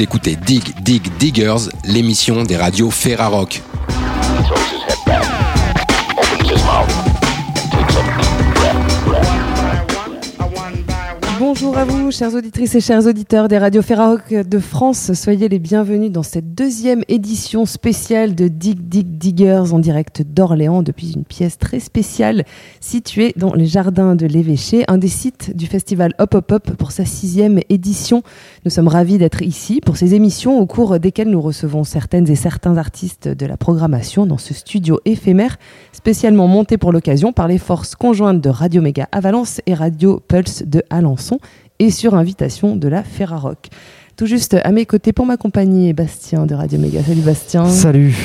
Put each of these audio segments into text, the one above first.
Écoutez Dig Dig Diggers, l'émission des radios Ferrarock. Bonjour à vous, chères auditrices et chers auditeurs des radios Ferrarock de France. Soyez les bienvenus dans cette deuxième édition spéciale de Dig Dig Diggers en direct d'Orléans depuis une pièce très spéciale située dans les jardins de l'Évêché, un des sites du festival Hop Hop Hop pour sa sixième édition. Nous sommes ravis d'être ici pour ces émissions au cours desquelles nous recevons certaines et certains artistes de la programmation dans ce studio éphémère spécialement monté pour l'occasion par les forces conjointes de Radio Méga à Valence et Radio Pulse de Alençon et sur invitation de la Ferrarock. Tout juste à mes côtés pour m'accompagner, Bastien de Radio Méga. Salut Bastien. Salut.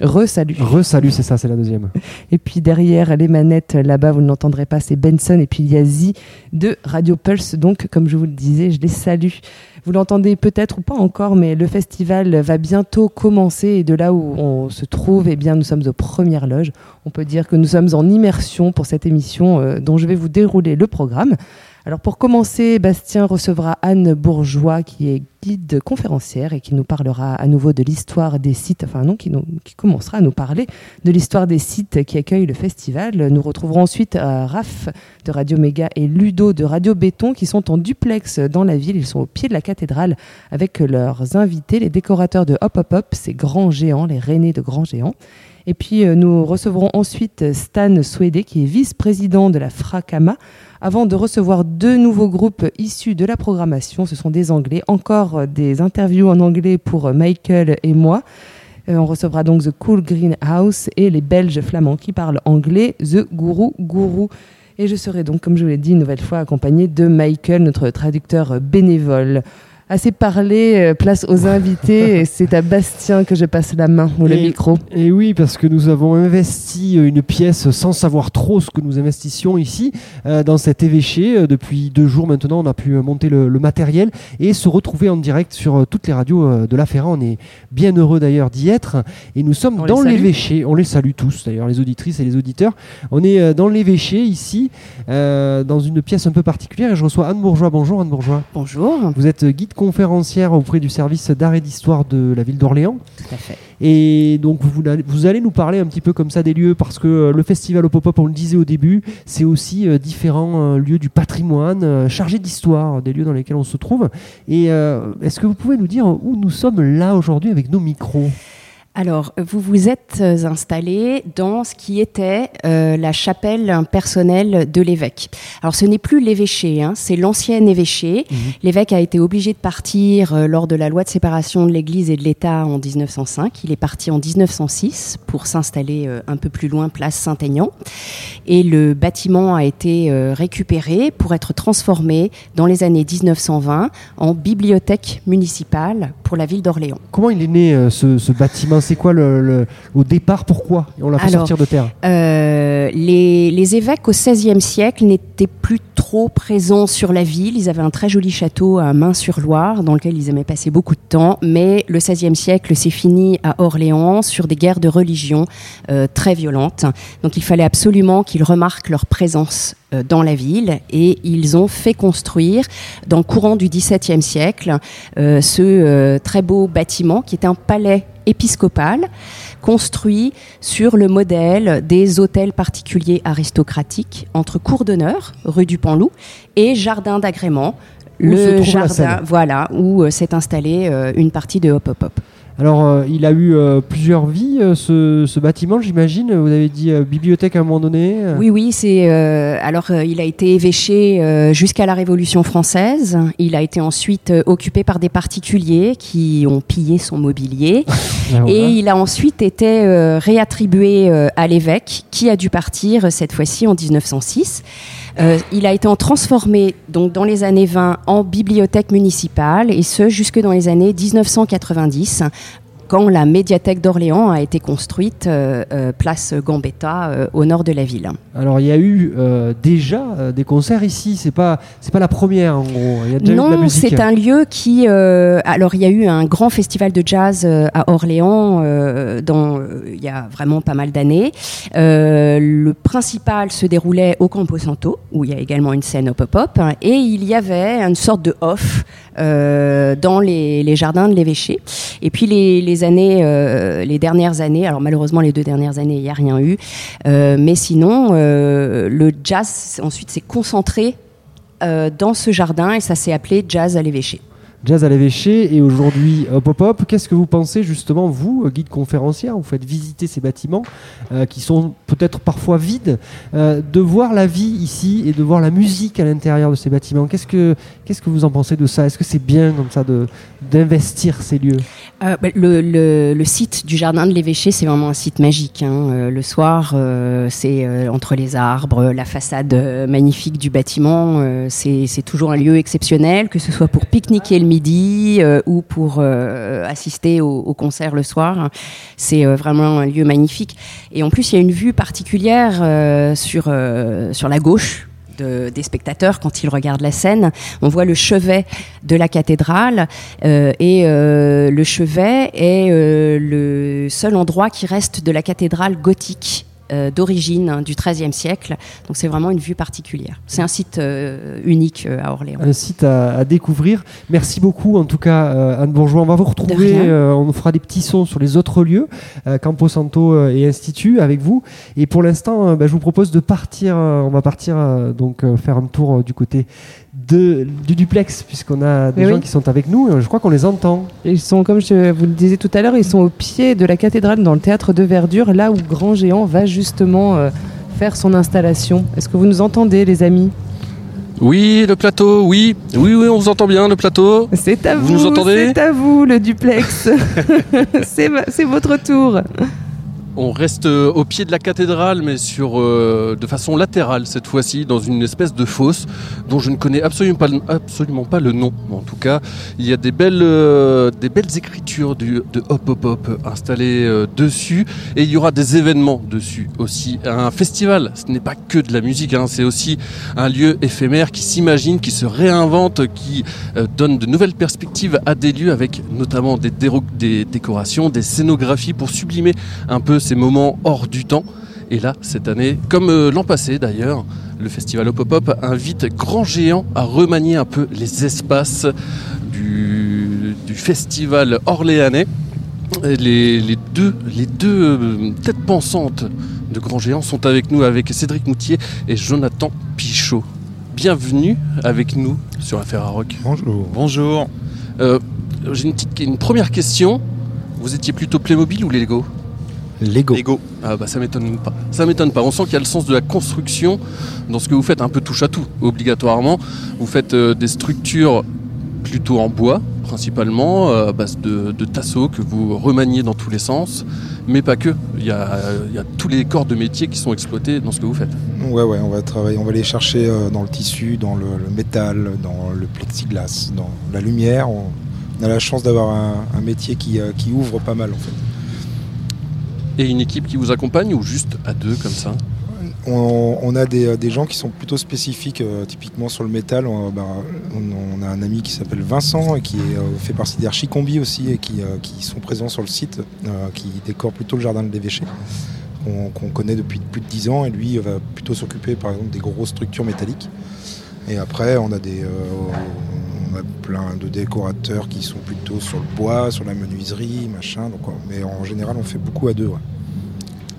Re-salut. Re-salut, c'est ça, c'est la deuxième. Et puis derrière les manettes, là-bas, vous ne l'entendrez pas, c'est Benson et puis Yazi de Radio Pulse. Donc, comme je vous le disais, je les salue. Vous l'entendez peut-être ou pas encore, mais le festival va bientôt commencer et de là où on se trouve, eh bien, nous sommes aux premières loges. On peut dire que nous sommes en immersion pour cette émission euh, dont je vais vous dérouler le programme. Alors pour commencer, Bastien recevra Anne Bourgeois qui est guide conférencière et qui nous parlera à nouveau de l'histoire des sites, enfin non, qui, nous, commencera à nous parler de l'histoire des sites qui accueillent le festival. Nous retrouverons ensuite euh, Raph de Radio Méga et Ludo de Radio Béton qui sont en duplex dans la ville. Ils sont au pied de la cathédrale avec leurs invités, les décorateurs de Hop Hop Hop, ces grands géants, les rennais de grands géants. Et puis euh, nous recevrons ensuite Stan Swede qui est vice-président de la Fracama avant de recevoir deux nouveaux groupes issus de la programmation. Ce sont des Anglais, encore des interviews en anglais pour Michael et moi. Euh, on recevra donc The Cool Green House et les Belges flamands qui parlent anglais, The Guru Guru. Et je serai donc, comme je vous l'ai dit une nouvelle fois, accompagné de Michael, notre traducteur bénévole assez parlé, euh, place aux invités. et c'est à Bastien que je passe la main ou le micro. Et oui, parce que nous avons investi euh, une pièce sans savoir trop ce que nous investissions ici, euh, dans cet évêché. Depuis deux jours maintenant, on a pu monter le, matériel et se retrouver en direct sur toutes les radios de la Ferrand. On est bien heureux d'ailleurs d'y être. Et nous sommes dans l'évêché. On les salue tous, d'ailleurs, les auditrices et les auditeurs. On est dans l'évêché ici, dans une pièce un peu particulière. Et je reçois Anne Bourgeois. Bonjour Anne Bourgeois. Bonjour. Vous êtes guide conférencière auprès du service d'art et d'histoire de la ville d'Orléans. Tout à fait. Et donc vous, vous, allez nous parler un petit peu comme ça des lieux parce que euh, le festival au pop-up, on le disait au début, c'est aussi euh, différents euh, lieux du patrimoine chargés d'histoire, des lieux dans lesquels on se trouve. Et est-ce que vous pouvez nous dire où nous sommes là aujourd'hui avec nos micros? Alors, vous vous êtes euh, installé dans ce qui était euh, la chapelle personnelle de l'évêque. Alors, ce n'est plus l'évêché, hein, c'est l'ancien évêché. Mhm. L'évêque a été obligé de partir euh, lors de la loi de séparation de l'Église et de l'État en 1905. Il est parti en 1906 pour s'installer un peu plus loin, place Saint-Aignan. Et le bâtiment a été récupéré pour être transformé dans les années 1920 en bibliothèque municipale pour la ville d'Orléans. Comment il est né ce, ce bâtiment c'est quoi le, au départ Pourquoi on l'a fait sortir de terre? euh, les, évêques au XVIe siècle n'étaient plus trop présents sur la ville. Ils avaient un très joli château à Main-sur-Loire dans lequel ils aimaient passer beaucoup de temps. Mais le XVIe siècle s'est fini à Orléans sur des guerres de religion euh, très violentes. Donc il fallait absolument qu'ils remarquent leur présence euh, dans la ville et ils ont fait construire dans le courant du XVIIe siècle ce très beau bâtiment qui est un palais épiscopal construit sur le modèle des hôtels particuliers aristocratiques entre cour d'honneur, rue du Panloup, et jardin d'agrément, le jardin voilà, où euh, s'est installée euh, une partie de Hop Hop Hop. Alors, euh, il a eu euh, plusieurs vies, euh, ce, bâtiment, j'imagine. Vous avez dit bibliothèque à un moment donné. Oui, oui. C'est alors il a été évêché jusqu'à la Révolution française. Il a été ensuite occupé par des particuliers qui ont pillé son mobilier, ah, et il a ensuite été réattribué à l'évêque, qui a dû partir cette fois-ci en 1906. Euh, il a été transformé donc, dans les années 20 en bibliothèque municipale, et ce jusque dans les années 1990, quand la médiathèque d'Orléans a été construite euh, euh, place Gambetta euh, au nord de la ville. Alors il y a eu déjà des concerts ici, c'est pas c'est pas la première en gros. Il y a déjà non, c'est un lieu qui alors il y a eu un grand festival de jazz à Orléans dans il y a vraiment pas mal d'années. le principal se déroulait au Campo Santo où il y a également une scène hop hop hop et il y avait une sorte de off dans les, jardins de l'évêché. Et puis les, années, les dernières années, alors malheureusement les deux dernières années, il n'y a rien eu, mais sinon, le jazz ensuite s'est concentré dans ce jardin et ça s'est appelé Jazz à l'évêché. Jazz à l'évêché et aujourd'hui Hop Hop Hop. Qu'est-ce que vous pensez justement, vous, guide conférencière, vous faites visiter ces bâtiments euh, qui sont peut-être parfois vides, euh, de voir la vie ici et de voir la musique à l'intérieur de ces bâtiments. Qu'est-ce que, qu'est-ce que vous en pensez de ça? Est-ce que c'est bien comme ça d'investir ces lieux? Euh, bah, le, le, site du jardin de l'évêché, c'est vraiment un site magique. Hein. le soir, c'est entre les arbres, la façade magnifique du bâtiment. c'est, c'est toujours un lieu exceptionnel, que ce soit pour pique-niquer le midi euh, ou pour euh, assister au, concert le soir. C'est euh, vraiment un lieu magnifique. Et en plus, il y a une vue particulière sur, sur la gauche des spectateurs quand ils regardent la scène. On voit le chevet de la cathédrale et le chevet est le seul endroit qui reste de la cathédrale gothique euh, d'origine hein, du XIIIe siècle. Donc c'est vraiment une vue particulière. C'est un site euh, unique euh, à Orléans. Un site à, découvrir. Merci beaucoup en tout cas Anne Bourgeois. On va vous retrouver, on fera des petits sons sur les autres lieux, Campo Santo et Institut avec vous. Et pour l'instant, bah, je vous propose de partir, on va partir donc faire un tour du côté de, du duplex, puisqu'on a des gens qui sont avec nous, et je crois qu'on les entend. Ils sont, comme je vous le disais tout à l'heure, ils sont au pied de la cathédrale dans le théâtre de verdure, là où Grand Géant va justement euh, faire son installation. Est-ce que vous nous entendez, les amis? Oui, le plateau, oui. Oui, oui, on vous entend bien, le plateau. C'est à vous, vous nous entendez? C'est à vous, le duplex. c'est votre tour. On reste euh, au pied de la cathédrale, mais sur, euh, de façon latérale cette fois-ci, dans une espèce de fosse dont je ne connais absolument pas, absolument pas le nom. En tout cas, il y a des belles, euh, des belles écritures de Hop Hop Hop installées dessus, et il y aura des événements dessus aussi. Un festival, ce n'est pas que de la musique, hein, c'est aussi un lieu éphémère qui s'imagine, qui se réinvente, qui donne de nouvelles perspectives à des lieux avec notamment des, des décorations, des scénographies pour sublimer un peu ces moments hors du temps. Et là, cette année, comme euh, l'an passé d'ailleurs, le festival Hop Hop Hop invite Grand Géant à remanier un peu les espaces du, festival orléanais. Les, deux, les deux euh, têtes pensantes de Grand Géant sont avec nous, avec Cédric Moutier et Jonathan Pichot. Bienvenue avec nous sur Affaire à Rock. Bonjour. Bonjour. Euh, j'ai une, une première question. Vous étiez plutôt Playmobil ou Lego Lego. Lego. Ah bah ça m'étonne pas. Ça m'étonne pas. On sent qu'il y a le sens de la construction dans ce que vous faites, un peu touche à tout, obligatoirement. Vous faites euh, des structures plutôt en bois, principalement, euh, à base de, tasseaux que vous remaniez dans tous les sens, mais pas que. Il y a, tous les corps de métier qui sont exploités dans ce que vous faites. Ouais, ouais, on va travailler, on va les chercher euh, dans le tissu, dans le, métal, dans le plexiglas, dans la lumière. On, a la chance d'avoir un, métier qui, qui ouvre pas mal en fait. Et une équipe qui vous accompagne ou juste à deux comme ça? On, a des, gens qui sont plutôt spécifiques, euh, typiquement sur le métal. Bah, on, a un ami qui s'appelle Vincent et qui euh, fait partie d'Archicombi aussi et qui, euh, qui, sont présents sur le site, qui décore plutôt le jardin de l'évêché, qu'on connaît depuis plus de 10 ans. Et lui va plutôt s'occuper par exemple des grosses structures métalliques. Et après, on a des, plein de décorateurs qui sont plutôt sur le bois, sur la menuiserie, machin. Donc, mais en général, on fait beaucoup à deux.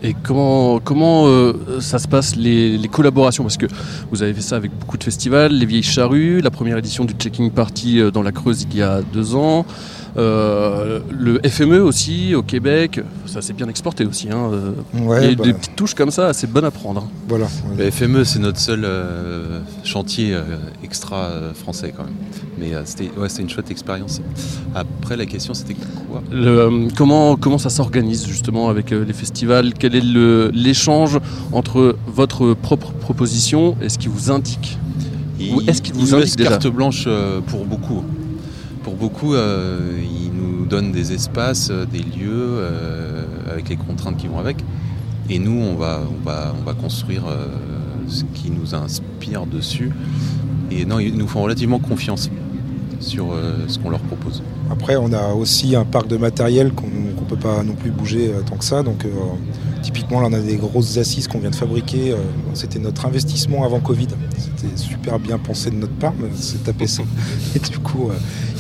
Et comment, comment euh, ça se passe les, collaborations? Parce que vous avez fait ça avec beaucoup de festivals, les Vieilles Charrues, la première édition du Checking Party euh, dans la Creuse il y a deux ans. Euh, le FME aussi au Québec, ça s'est bien exporté aussi. Hein. il y a bah. des petites touches comme ça, assez bonnes à prendre. Hein. Voilà. Le FME, c'est notre seul euh, chantier euh, extra français quand même. Mais c'était ouais, une chouette expérience. Après, la question, c'était quoi? Comment, comment ça s'organise justement avec les festivals? Quel est l'échange entre votre propre proposition et ce qui vous indique? Ou est-ce qu'il vous indique carte blanche pour beaucoup pour beaucoup, euh, ils nous donnent des espaces, euh, des lieux euh, avec les contraintes qui vont avec. Et nous, on va, on va, on va construire ce qui nous inspire dessus. Et non, ils nous font relativement confiance sur ce qu'on leur propose. Après, on a aussi un parc de matériel qu'on ne peut pas non plus bouger tant que ça. Donc, Typiquement, là, on a des grosses assises qu'on vient de fabriquer. C'était notre investissement avant Covid. C'était super bien pensé de notre part, mais c'est tapé ça. Et du coup,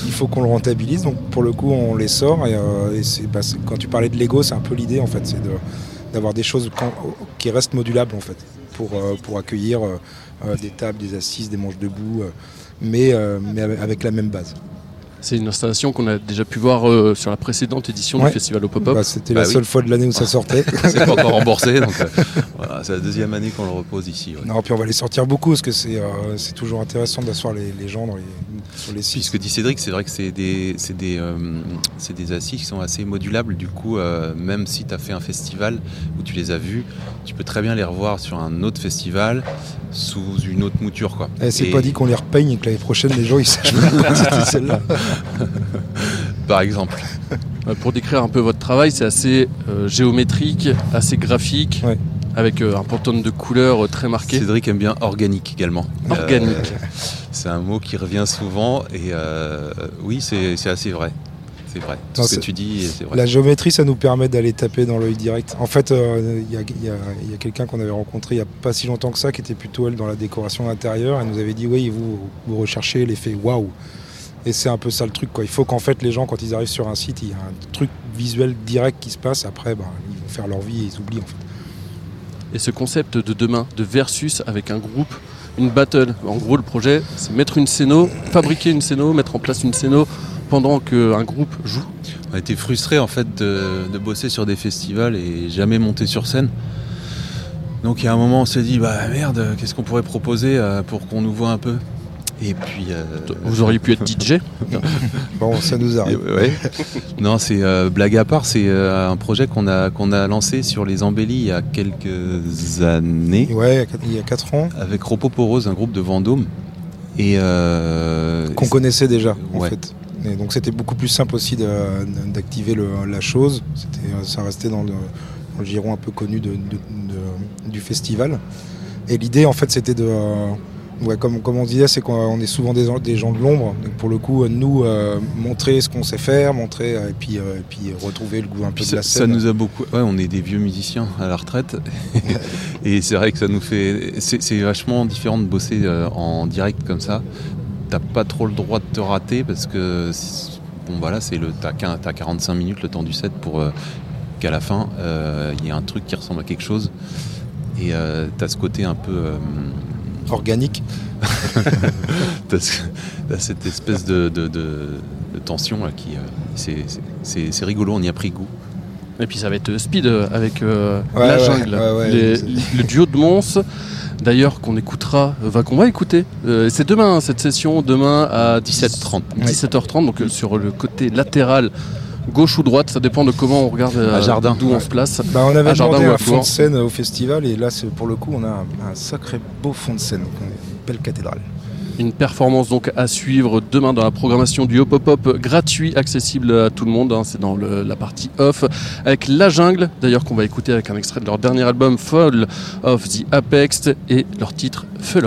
il faut qu'on le rentabilise. Donc, pour le coup, on les sort. Et, bah, quand tu parlais de Lego, c'est un peu l'idée, en fait. C'est d'avoir des choses qui restent modulables, en fait, pour, pour accueillir des tables, des assises, des manches debout, mais, mais avec la même base. C'est une installation qu'on a déjà pu voir euh, sur la précédente édition du festival au pop-up. Bah, c'était la bah seule fois de l'année où ça sortait. c'est pas encore remboursé, donc euh, voilà, c'est la deuxième année qu'on le repose ici. Non, puis on va les sortir beaucoup parce que c'est euh, toujours intéressant d'asseoir les, les, gens dans les, sur les sites. Ce que dit Cédric, c'est vrai que c'est des, des, des assises qui sont assez modulables. Du coup, même si tu as fait un festival où tu les as vus, tu peux très bien les revoir sur un autre festival sous une autre mouture. Quoi. Eh, c'est pas dit qu'on les repeigne et que l'année prochaine les gens ils sachent c'était celle-là. Par exemple. Euh, pour décrire un peu votre travail, c'est assez euh, géométrique, assez graphique. Avec euh, un pantone de couleurs très marqué. Cédric aime bien organique également. Organique. c'est un mot qui revient souvent et oui, c'est assez vrai c'est vrai. ce que tu dis, c'est vrai. La géométrie, ça nous permet d'aller taper dans l'œil direct. En fait, euh, il y a, quelqu'un qu'on avait rencontré il n'y a pas si longtemps que ça, qui était plutôt elle dans la décoration intérieure. Elle nous avait dit oui, vous, vous recherchez l'effet waouh. Et c'est un peu ça le truc. Quoi. Il faut qu'en fait les gens, quand ils arrivent sur un site, il y a un truc visuel direct qui se passe. Après, bah, ils vont faire leur vie et ils oublient. En fait. Et ce concept de demain, de versus avec un groupe, une battle. En gros, le projet, c'est mettre une scéno, fabriquer une scéno, mettre en place une scéno pendant qu'un groupe joue On a été frustrés en fait de, bosser sur des festivals et jamais monter sur scène. Donc il y a un moment on s'est dit bah merde qu'est-ce qu'on pourrait proposer euh, pour qu'on nous voit un peu? Et puis euh, vous auriez pu être DJ bon ça nous arrive. Non c'est euh, blague à part c'est un projet qu'on a qu'on a lancé sur les embellis il y a quelques années. Ouais il y a 4 ans. Avec Ropoporose un groupe de Vendôme. Et qu'on connaissait déjà en fait. Donc c'était beaucoup plus simple aussi d'activer la chose. Ça restait dans le, giron un peu connu du festival. Et l'idée en fait c'était de... comme, on disait, c'est qu'on est souvent des, gens de l'ombre. pour le coup, nous, euh, montrer ce qu'on sait faire, montrer euh, et, puis, euh, et puis retrouver le goût un peu de la scène. Ça nous a beaucoup. Ouais, on est des vieux musiciens à la retraite. et c'est vrai que ça nous fait. C'est vachement différent de bosser en direct comme ça t'as pas trop le droit de te rater parce que bon voilà c'est le t'as, 45 minutes le temps du set pour euh, qu'à la fin euh, il y ait un truc qui ressemble à quelque chose et euh, t'as ce côté un peu organique t'as, cette espèce de, tension là qui c'est, rigolo on y a pris goût et puis ça va être speed avec la jungle le duo de Mons d'ailleurs qu'on écoutera, va qu'on va écouter. Euh, c'est demain cette session, demain à 17h30. 17h30, donc euh, sur le côté latéral gauche ou droite, ça dépend de comment on regarde euh, jardin d'où on se place. Bah, on avait demandé un fond de scène au festival et là pour le coup on a un, sacré beau fond de scène, une belle cathédrale. Une performance donc à suivre demain dans la programmation du Hop Hop Hop gratuit, accessible à tout le monde. Hein. c'est dans la partie off avec La Jungle, d'ailleurs qu'on va écouter avec un extrait de leur dernier album Fall of the Apex et leur titre Feu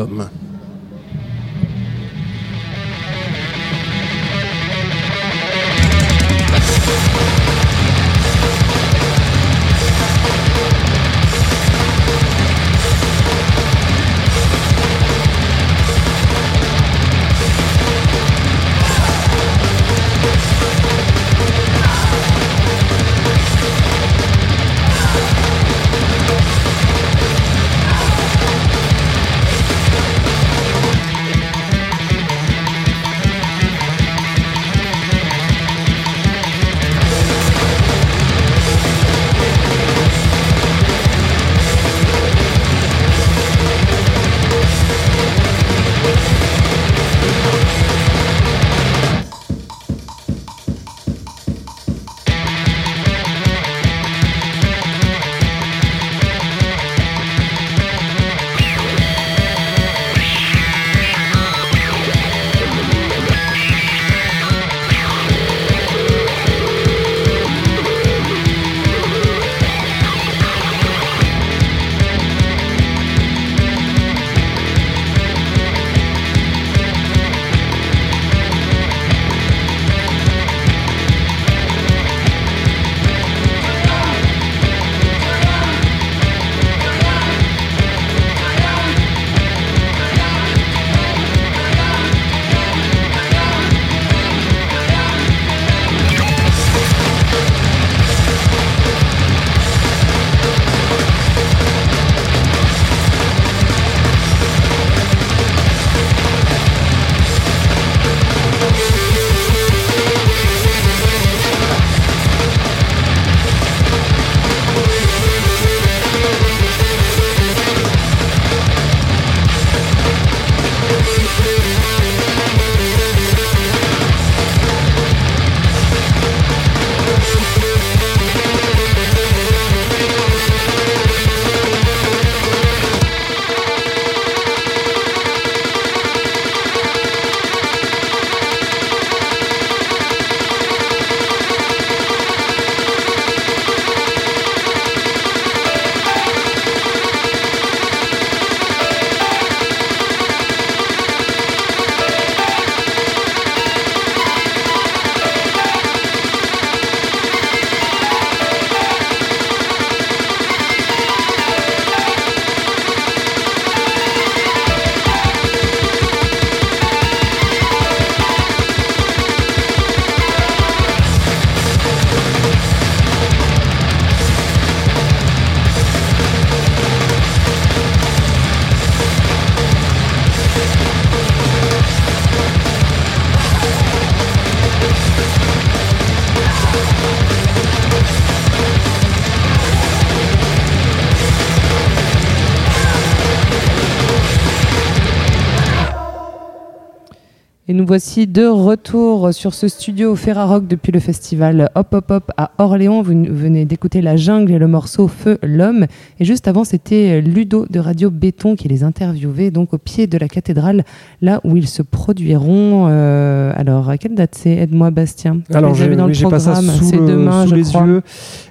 voici de retour sur ce studio Ferrarock depuis le festival Hop Hop Hop à Orléans. Vous venez d'écouter La Jungle et le morceau Feu l'Homme. Et juste avant, c'était Ludo de Radio Béton qui les interviewait donc au pied de la cathédrale, là où ils se produiront. Euh, alors, à quelle date c'est? Aide-moi Bastien. Alors, j'ai dans le programme. C'est demain, les crois. yeux.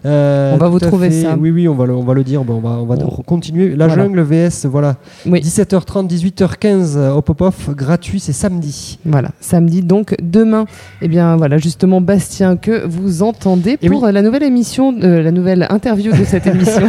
Euh, on va vous trouver ça. Oui, oui, on va le, on va le dire. Bon, on va, on va continuer. La Jungle VS, voilà. 17h30, 18h15, Hop Hop Hop, gratuit, c'est samedi. Voilà, samedi donc demain. Et eh bien voilà, justement Bastien que vous entendez pour la nouvelle émission, euh, la nouvelle interview de cette émission.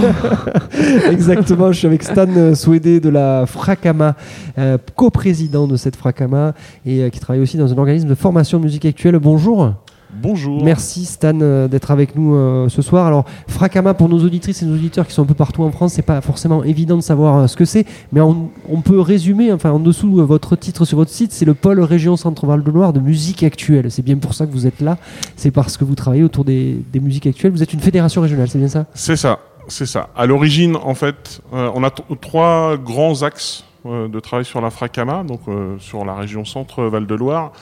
Exactement, je suis avec Stan euh, Souédé de la Fracama, euh, coprésident de cette Fracama et qui travaille aussi dans un organisme de formation de musique actuelle. Bonjour. Bonjour. Merci Stan euh, d'être avec nous euh, ce soir. Alors Fracama pour nos auditrices et nos auditeurs qui sont un peu partout en France, c'est pas forcément évident de savoir euh, ce que c'est, mais on, peut résumer, enfin en dessous votre titre sur votre site, c'est le pôle région Centre-Val de Loire de musique actuelle. C'est bien pour ça que vous êtes là. C'est parce que vous travaillez autour des, musiques actuelles. Vous êtes une fédération régionale, c'est bien ça? C'est ça, c'est ça. À l'origine, en fait, on a trois grands axes de travail sur la Fracama, donc sur la région Centre-Val de Loire.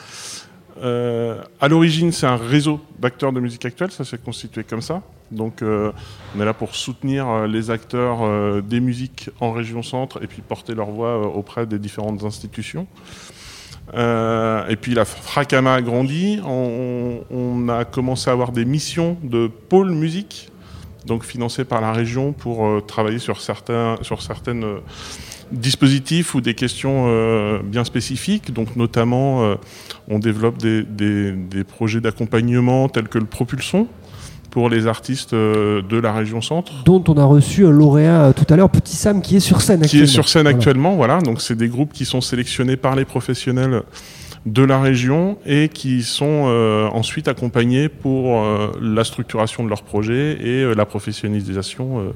Euh, à l'origine, c'est un réseau d'acteurs de musique actuelle, ça s'est constitué comme ça. Donc, euh, on est là pour soutenir euh, les acteurs des musiques en région centre et puis porter leur voix auprès des différentes institutions. et puis la Fracama a grandi, on, a commencé à avoir des missions de pôle musique, donc financées par la région pour travailler sur, certains, sur certaines dispositifs ou des questions euh, bien spécifiques. Donc notamment, euh, on développe des, projets d'accompagnement tels que le propulson pour les artistes euh, de la région centre. Dont on a reçu un lauréat tout à l'heure, Petit Sam, qui est sur scène actuellement. Qui est sur scène actuellement, voilà. Donc c'est des groupes qui sont sélectionnés par les professionnels de la région et qui sont ensuite accompagnés pour la structuration de leurs projets et la professionnalisation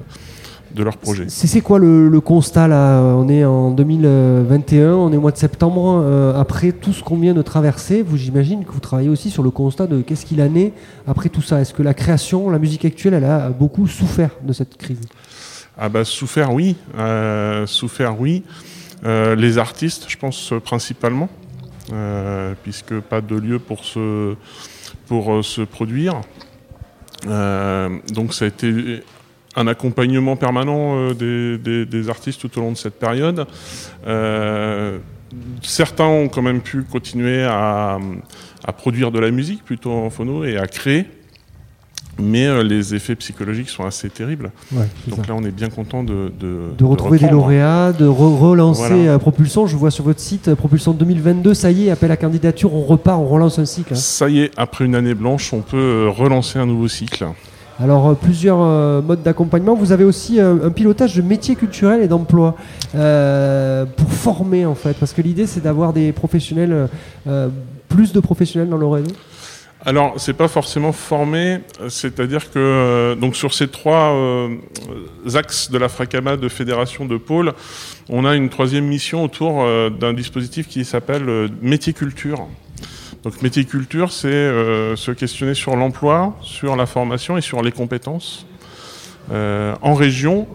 de leur projet. C'est quoi le, constat là? On est en 2021, on est au mois de septembre. Euh, après tout ce qu'on vient de traverser, vous j'imagine que vous travaillez aussi sur le constat de qu'est-ce qu'il a né après tout ça. Est-ce que la création, la musique actuelle, elle a beaucoup souffert de cette crise? Ah bah souffert oui, euh, souffert oui. Euh, les artistes, je pense principalement, puisque pas de lieu pour se pour se produire. donc ça a été un accompagnement permanent euh, des, artistes tout au long de cette période. Euh, certains ont quand même pu continuer à, produire de la musique plutôt en phono et à créer. Mais euh, les effets psychologiques sont assez terribles. Donc là, on est bien content de, de, retrouver des lauréats, de relancer Propulsion. Je vois sur votre site Propulsion 2022, ça y est, appel à candidature, on repart, on relance un cycle. Hein. Ça y est, après une année blanche, on peut relancer un nouveau cycle. Alors, euh, plusieurs euh, modes d'accompagnement. Vous avez aussi euh, un pilotage de métiers culturels et d'emploi pour former, en fait. Parce que l'idée, c'est d'avoir des professionnels, plus de professionnels dans le réseau. Alors, c'est pas forcément formé, c'est-à-dire que donc sur ces trois axes de la Fracama de fédération de pôle, on a une troisième mission autour d'un dispositif qui s'appelle métier culture. Donc métier culture, c'est euh, se questionner sur l'emploi, sur la formation et sur les compétences euh, en région,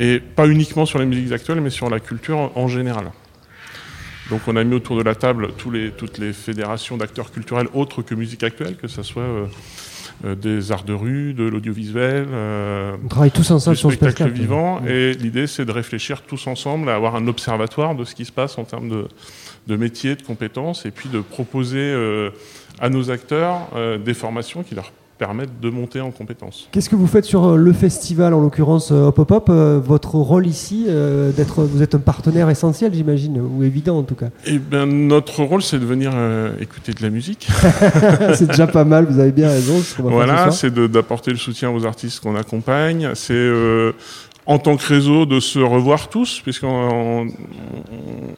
et pas uniquement sur les musiques actuelles, mais sur la culture en général. Donc on a mis autour de la table toutes les fédérations d'acteurs culturels autres que musique actuelle, que ce soit euh, des arts de rue, de l'audiovisuel, on travaille tous ensemble sur le spectacle vivant. Et l'idée, c'est de réfléchir tous ensemble à avoir un observatoire de ce qui se passe en termes de, de métiers, de compétences, et puis de proposer euh, à nos acteurs euh, des formations qui leur permettent de monter en compétences. Qu'est-ce que vous faites sur euh, le festival, en l'occurrence Hop Hop Hop Votre rôle ici, d'être, vous êtes un partenaire essentiel, j'imagine, ou évident en tout cas? Eh bien, notre rôle, c'est de venir écouter de la musique. c'est déjà pas mal, vous avez bien raison. voilà, c'est d'apporter le soutien aux artistes qu'on accompagne. C'est en tant que réseau de se revoir tous, puisqu'on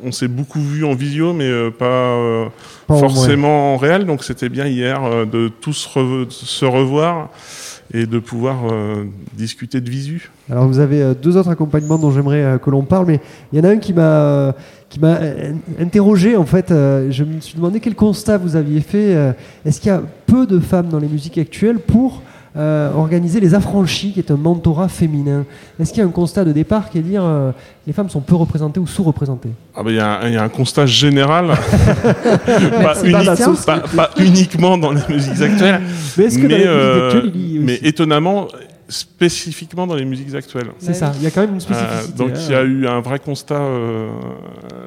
on, s'est beaucoup vu en visio, mais euh, pas, euh, forcément en réel. Donc c'était bien hier euh, de tous se revoir et de pouvoir discuter de visu. Alors vous avez deux autres accompagnements dont j'aimerais que l'on parle, mais il y en a un qui m'a qui m'a interrogé en fait. je me suis demandé quel constat vous aviez fait. Est-ce qu'il y a peu de femmes dans les musiques actuelles pour organiser les affranchis, qui est un mentorat féminin. Est-ce qu'il y a un constat de départ qui est de dire les femmes sont peu représentées ou sous-représentées? Ah ben, Il y, a un constat général, pas, uniquement dans les musiques actuelles, mais, mais étonnamment, spécifiquement dans les musiques actuelles. C'est ça, il y a quand même une spécificité. Euh, donc il y a eu un vrai constat euh,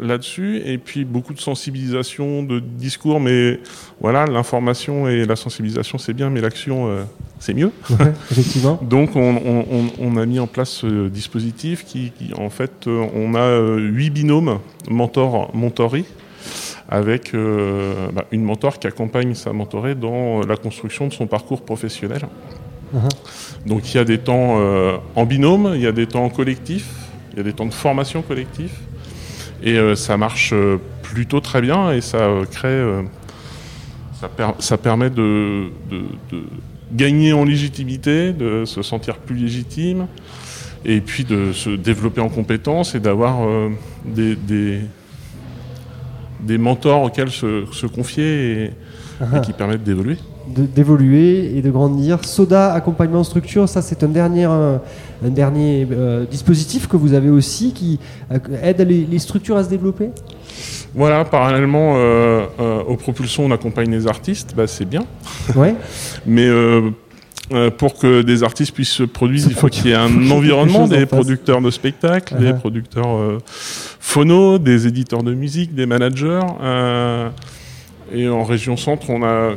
là-dessus, et puis beaucoup de sensibilisation, de discours, mais voilà, l'information et la sensibilisation c'est bien, mais l'action euh, c'est mieux. effectivement. donc on, a mis en place ce dispositif qui, en fait, on a huit binômes mentor mentoris avec bah, une mentor qui accompagne sa mentorée dans la construction de son parcours professionnel. Uh-huh. Donc il y a des temps euh, en binôme, il y a des temps collectifs, il y a des temps de formation collectif. Et euh, ça marche euh, plutôt très bien et ça crée. Ça, permet de, gagner en légitimité, de se sentir plus légitime, et puis de se développer en compétences et d'avoir des, des, mentors auxquels se, confier et uh-huh. qui permettent d'évoluer d'évoluer et de grandir. Soda, accompagnement structure, ça c'est un dernier, un, dernier euh, dispositif que vous avez aussi qui euh, aide les, structures à se développer? Voilà, parallèlement euh, aux propulsions, on accompagne les artistes, bah, c'est bien. Ouais. Mais pour que des artistes puissent se produire, il faut qu'il y ait un environnement, des producteurs de spectacles, des uh-huh. producteurs phono, des éditeurs de musique, des managers. Et en région centre, on a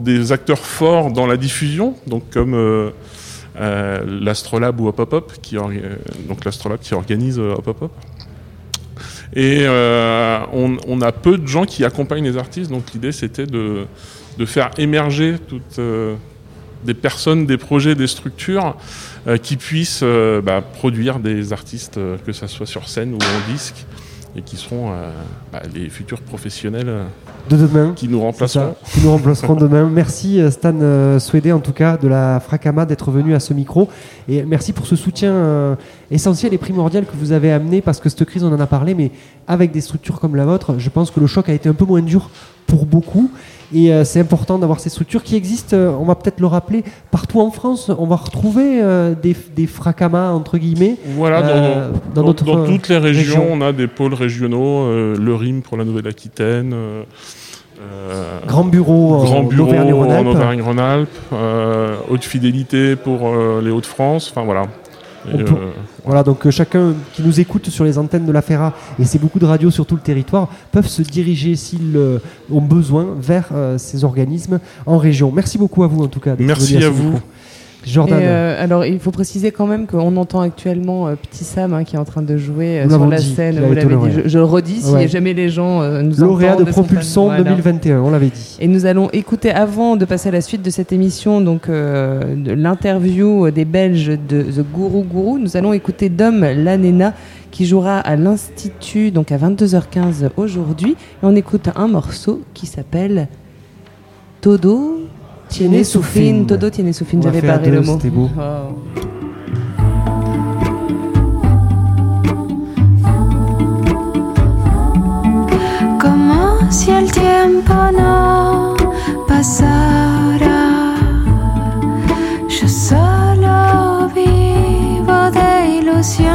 des acteurs forts dans la diffusion, donc comme euh, euh, l'Astrolab ou Hop Hop qui, donc l'Astrolab qui organise euh, Hop Hop Hop. Et on, a peu de gens qui accompagnent les artistes, donc l'idée c'était de, faire émerger des personnes, des projets, des structures qui puissent bah, produire des artistes, que ce soit sur scène ou en disque, et qui seront euh, bah, les futurs professionnels euh, de demain qui nous remplaceront. qui nous remplaceront demain. Merci euh, Stan euh, en tout cas de la Fracama d'être venu à ce micro et merci pour ce soutien essentiel et primordial que vous avez amené parce que cette crise on en a parlé mais avec des structures comme la vôtre, je pense que le choc a été un peu moins dur pour beaucoup et euh, c'est important d'avoir ces structures qui existent, euh, on va peut-être le rappeler, partout en France. On va retrouver euh, des, des fracamas, entre guillemets. Voilà, dans, dans, toutes les régions, on a des pôles régionaux, le RIM pour la Nouvelle-Aquitaine. Grand bureau, Grand bureau en Auvergne-Rhône-Alpes, haute fidélité pour les Hauts-de-France, enfin voilà. Euh, voilà, donc euh, chacun qui nous écoute sur les antennes de la Ferra, et c'est beaucoup de radios sur tout le territoire, peuvent se diriger s'ils euh, ont besoin vers ces organismes en région. Merci beaucoup à vous en tout cas. Merci à, vous. Jordan. Euh, alors, il faut préciser quand même qu'on entend actuellement euh, Petit Sam hein, qui est en train de jouer euh, sur la scène. Vous l'avez dit. Je, le redis si jamais les gens nous Lauréat de Propulsion 2021, on l'avait dit. Et nous allons écouter, avant de passer à la suite de cette émission, donc l'interview des Belges de The Guru Guru, nous allons écouter Dom Lanena qui jouera à l'Institut donc à 22h15 aujourd'hui. Et on écoute un morceau qui s'appelle Todo tiene su fin, todo tiene su fin, j'avais parlé le mot. C'était beau. Como si el tiempo no pasara, yo solo vivo de ilusión,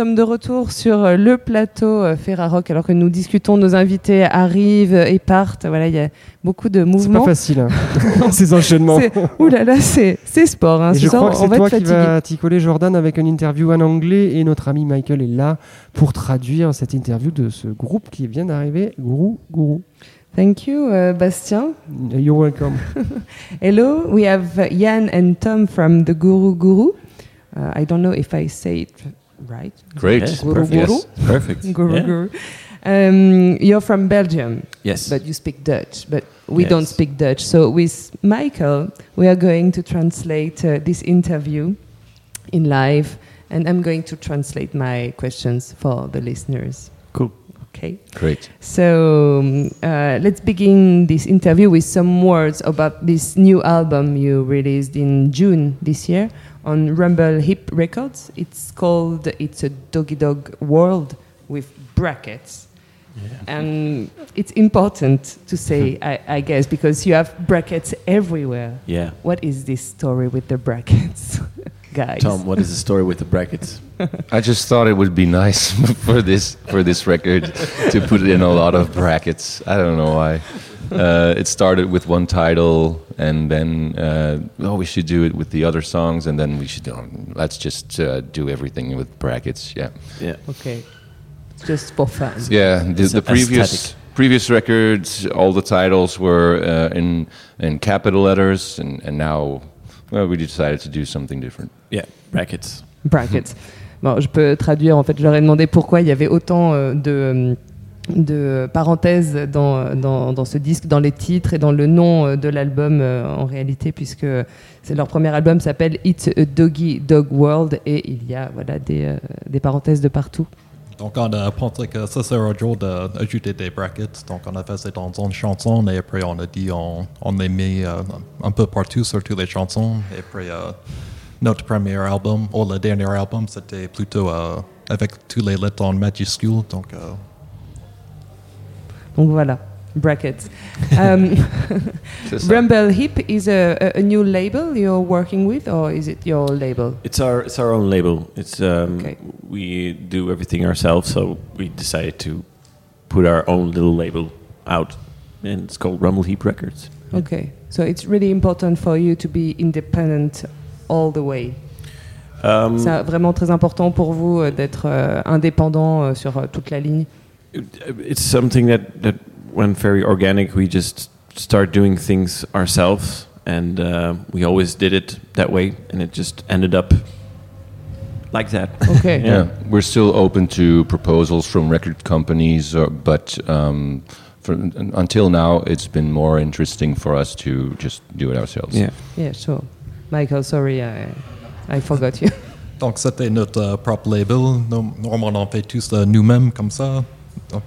sommes de retour sur euh, le plateau euh, Ferrarock alors que nous discutons, nos invités arrivent et partent. Voilà, il y a beaucoup de C'est mouvements. pas facile, hein, ces enchaînements. C'est- Ouh là là, c'est c'est sport. Hein. Et je soir, crois que on c'est va toi qui vas t'y coller, Jordan, avec une interview en anglais. Et notre ami Michael est là pour traduire cette interview de ce groupe qui vient d'arriver, Gourou Gourou. Thank you, uh, Bastien. You're welcome. Hello, we have Jan and Tom from the Guru Guru. Uh, I don't know if I say it right. Great. Yes, Guru Perfect. Guru. Yes, perfect. Guru Yeah. Guru. Um, you're from Belgium. Yes. But you speak Dutch, but we Yes. don't speak Dutch. So with Michael, we are going to translate uh, this interview in live, and I'm going to translate my questions for the listeners. Cool. Okay. Great. So um, uh, let's begin this interview with some words about this new album you released in June this year on Rumble Hip Records. It's called It's a Doggy Dog World with brackets. And it's important to say, I, I guess, because you have brackets everywhere. Yeah. What is this story with the brackets, guys? Tom, what is the story with the brackets? I just thought it would be nice for this for this record to put in a lot of brackets. I don't know why. Uh, it started with one title, and then uh, oh, we should do it with the other songs, and then we should um, let's just uh, do everything with brackets. Yeah, Yeah. Okay. It's just for fun. yeah. The, the previous aesthetic. previous records, all the titles were uh, in in capital letters, and and now well, we decided to do something different. Yeah. Brackets. brackets. Bon, je peux traduire. En fait, je leur ai demandé pourquoi il y avait autant euh, de, de parenthèses dans, dans, dans ce disque, dans les titres et dans le nom euh, de l'album euh, en réalité, puisque c'est leur premier album s'appelle It's a Doggy Dog World et il y a voilà des, euh, des parenthèses de partout. Donc, on a pensé que ça serait drôle d'ajouter des brackets. Donc, on a fait ça dans une chanson et après, on a dit on, on les met euh, un peu partout sur toutes les chansons. Et après, euh, notre premier album, ou le dernier album, c'était plutôt euh, avec tous les lettres en majuscule. Donc, Donc voilà, brackets. Um. Rumble Hip is a, a, new label you're working with, or is it your label? It's our it's our own label. It's um, Okay. we do everything ourselves, so we decided to put our own little label out, and it's called Rumble Heap Records. Okay, so it's really important for you to be independent all the way. Um, C'est vraiment très important pour vous euh, d'être euh, indépendant euh, sur toute la ligne. it's something that that went very organic. We just start doing things ourselves, and uh, we always did it that way, and it just ended up like that. Okay. Yeah, we're still open to proposals from record companies, uh, but um, for, until now, it's been more interesting for us to just do it ourselves. Yeah. Yeah, sure. Michael, sorry, I, I forgot you. donc c'était notre euh, propre label. Normalement, on fait tout ça nous-mêmes comme ça.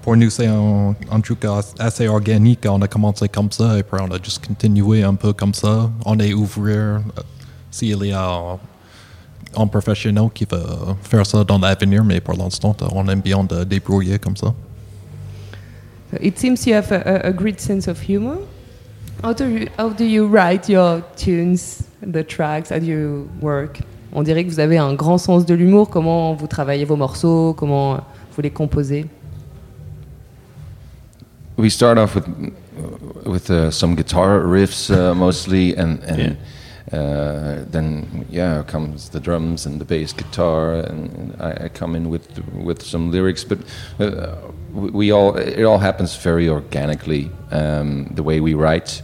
Pour nous, c'est un, truc as- assez organique. On a commencé comme ça et après, on a juste continué un peu comme ça. On est ouvert euh, s'il y a un, professionnel qui va faire ça dans l'avenir, mais pour l'instant, on aime bien de débrouiller comme ça. It seems you have great sense of humor. How do you, how do you write your tunes, the tracks? How you work? On dirait que vous avez un grand sens de l'humour. Comment vous travaillez vos morceaux? Comment vous les composez? We start off with with uh, some guitar riffs uh, mostly, and and uh, then yeah comes the drums and the bass guitar, and I, I come in with with some lyrics. But uh, we, all it all happens very organically. Um, the way we write.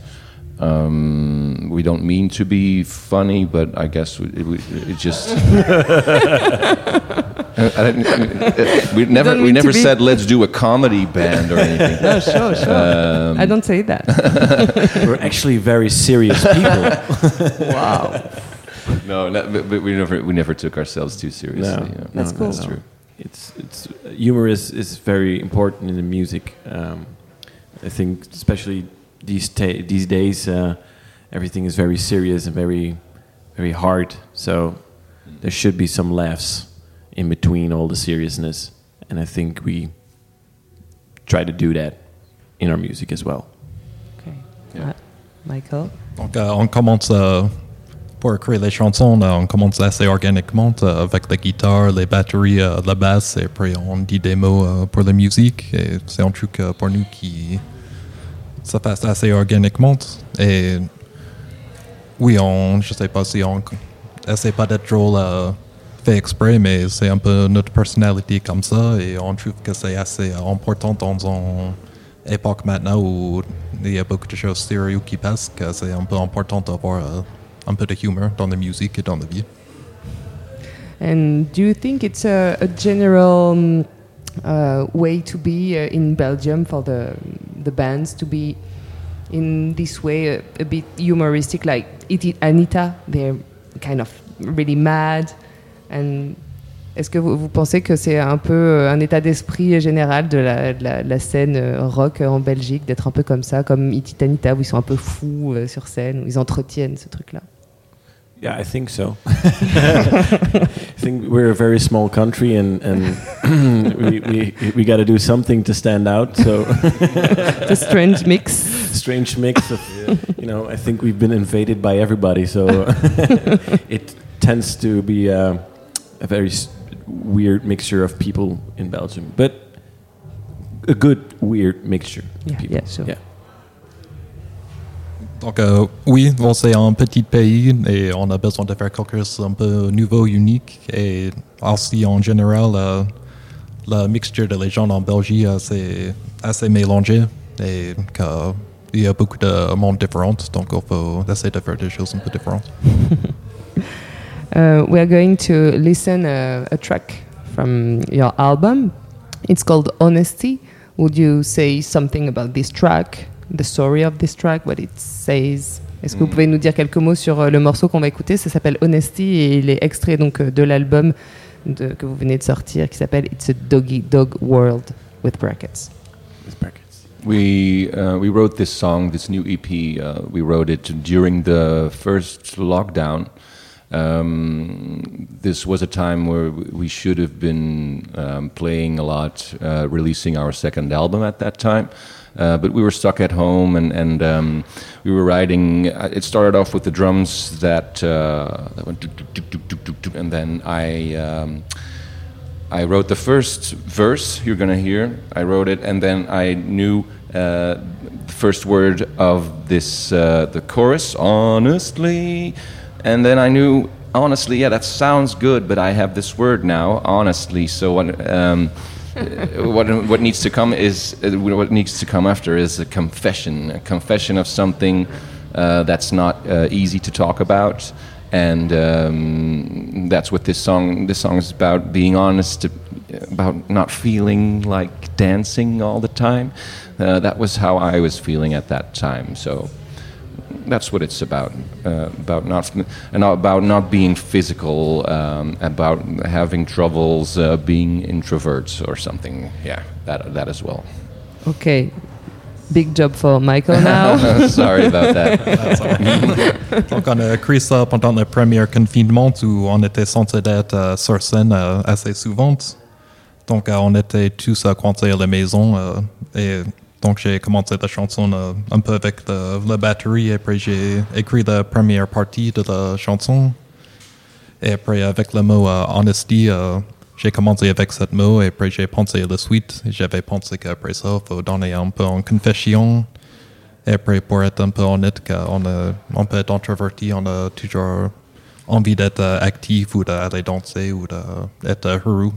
Um, we don't mean to be funny, but I guess we, it just. I didn't- uh, we never we mean to never be- said let's do a comedy band or anything. No, sure, sure. Um, I don't say that. We're actually very serious people. wow. No, no, but, but we never we never took ourselves too seriously. No, yeah. That's no, cool. no. That's true. It's it's humor is, is very important in the music. Um, I think especially these ta- these days, uh, everything is very serious and very very hard. So there should be some laughs in between all the seriousness, and I think we try to do that in our music as well. Okay. Yeah. Michael? Donc, euh, on commence euh, pour créer les chansons, on commence assez organiquement avec la guitare, les batteries, la basse, et puis on dit des mots pour la musique. Et c'est un truc pour nous qui ça passe assez organiquement. Et oui, on, je sais pas si on essaie pas d'être drôle fait exprès, mais c'est un peu notre personnalité comme ça. Et on trouve que c'est assez important dans une époque maintenant où il y a beaucoup de choses sérieuses qui passent, que c'est un peu important d'avoir un peu de humor dans la musique et dans la vie. And do you think it's a, a general um, uh, way to be uh, in Belgium for the the bands to be in this way a, a bit humoristic, like Anita? They're kind of really mad. And est-ce que vous, vous, pensez que c'est un peu euh, un état d'esprit général de la, de, la, de la, scène euh, rock en Belgique, d'être un peu comme ça, comme Anita, où ils sont un peu fous euh, sur scène, où ils entretiennent ce truc-là? Yeah, I think so. I think we're a very small country, and and we we, we got to do something to stand out. So a strange mix. Strange mix of, you know. I think we've been invaded by everybody, so it tends to be a, a very weird mixture of people in Belgium, but a good weird mixture. Yeah, yeah, so. yeah. Donc euh, oui, bon, c'est un petit pays et on a besoin de faire quelque chose un peu nouveau, unique. Et aussi en général, euh, la mixture de les gens en Belgique, euh, c'est assez mélangé et il y a beaucoup de mondes différents, donc il faut essayer de faire des choses un peu différentes. uh, we are going to listen a, a track from your album. It's called Honesty. Would you say something about this track? the story of this track, what it says. Est-ce que vous mm. pouvez nous dire quelques mots sur euh, le morceau qu'on va écouter Ça s'appelle Honesty et il est extrait donc euh, de l'album que vous venez de sortir qui s'appelle It's a Doggy Dog World with brackets. With brackets. We uh, we wrote this song, this new EP. Uh, we wrote it during the first lockdown. Um, this was a time where we should have been um, playing a lot, uh, releasing our second album at that time. Uh, but we were stuck at home and, and um, we were writing. Uh, it started off with the drums that, uh, that went, and then I. Um, I wrote the first verse you're gonna hear. I wrote it, and then I knew uh, the first word of this, uh, the chorus, honestly, and then I knew honestly, yeah, that sounds good, but I have this word now, honestly. So what? Um, what what needs to come is uh, what needs to come after is a confession, a confession of something uh, that's not uh, easy to talk about, and um, that's what this song this song is about: being honest, about not feeling like dancing all the time. Uh, that was how I was feeling at that time. So that's what it's about. Uh, about not and about not being physical. Um, about having troubles uh, being introverts or something. Yeah, that that as well. Okay. Big job for Michael now. Sorry about that. Donc on a créé ça pendant le premier confinement où on était censé être euh, sur scène euh, assez souvent. Donc euh, on était tous à coincer à la maison et Donc j'ai commencé la chanson euh, un peu avec la batterie et puis j'ai écrit la première partie de la chanson. Et après avec le mot euh, honesty, euh, j'ai commencé avec ce mot et puis j'ai pensé à la suite. J'avais pensé qu'après ça, il faut donner un peu en confession. Et après pour être un peu honnête, qu'on on peut être introverti, on a toujours envie d'être actif ou d'aller danser ou d'être heureux.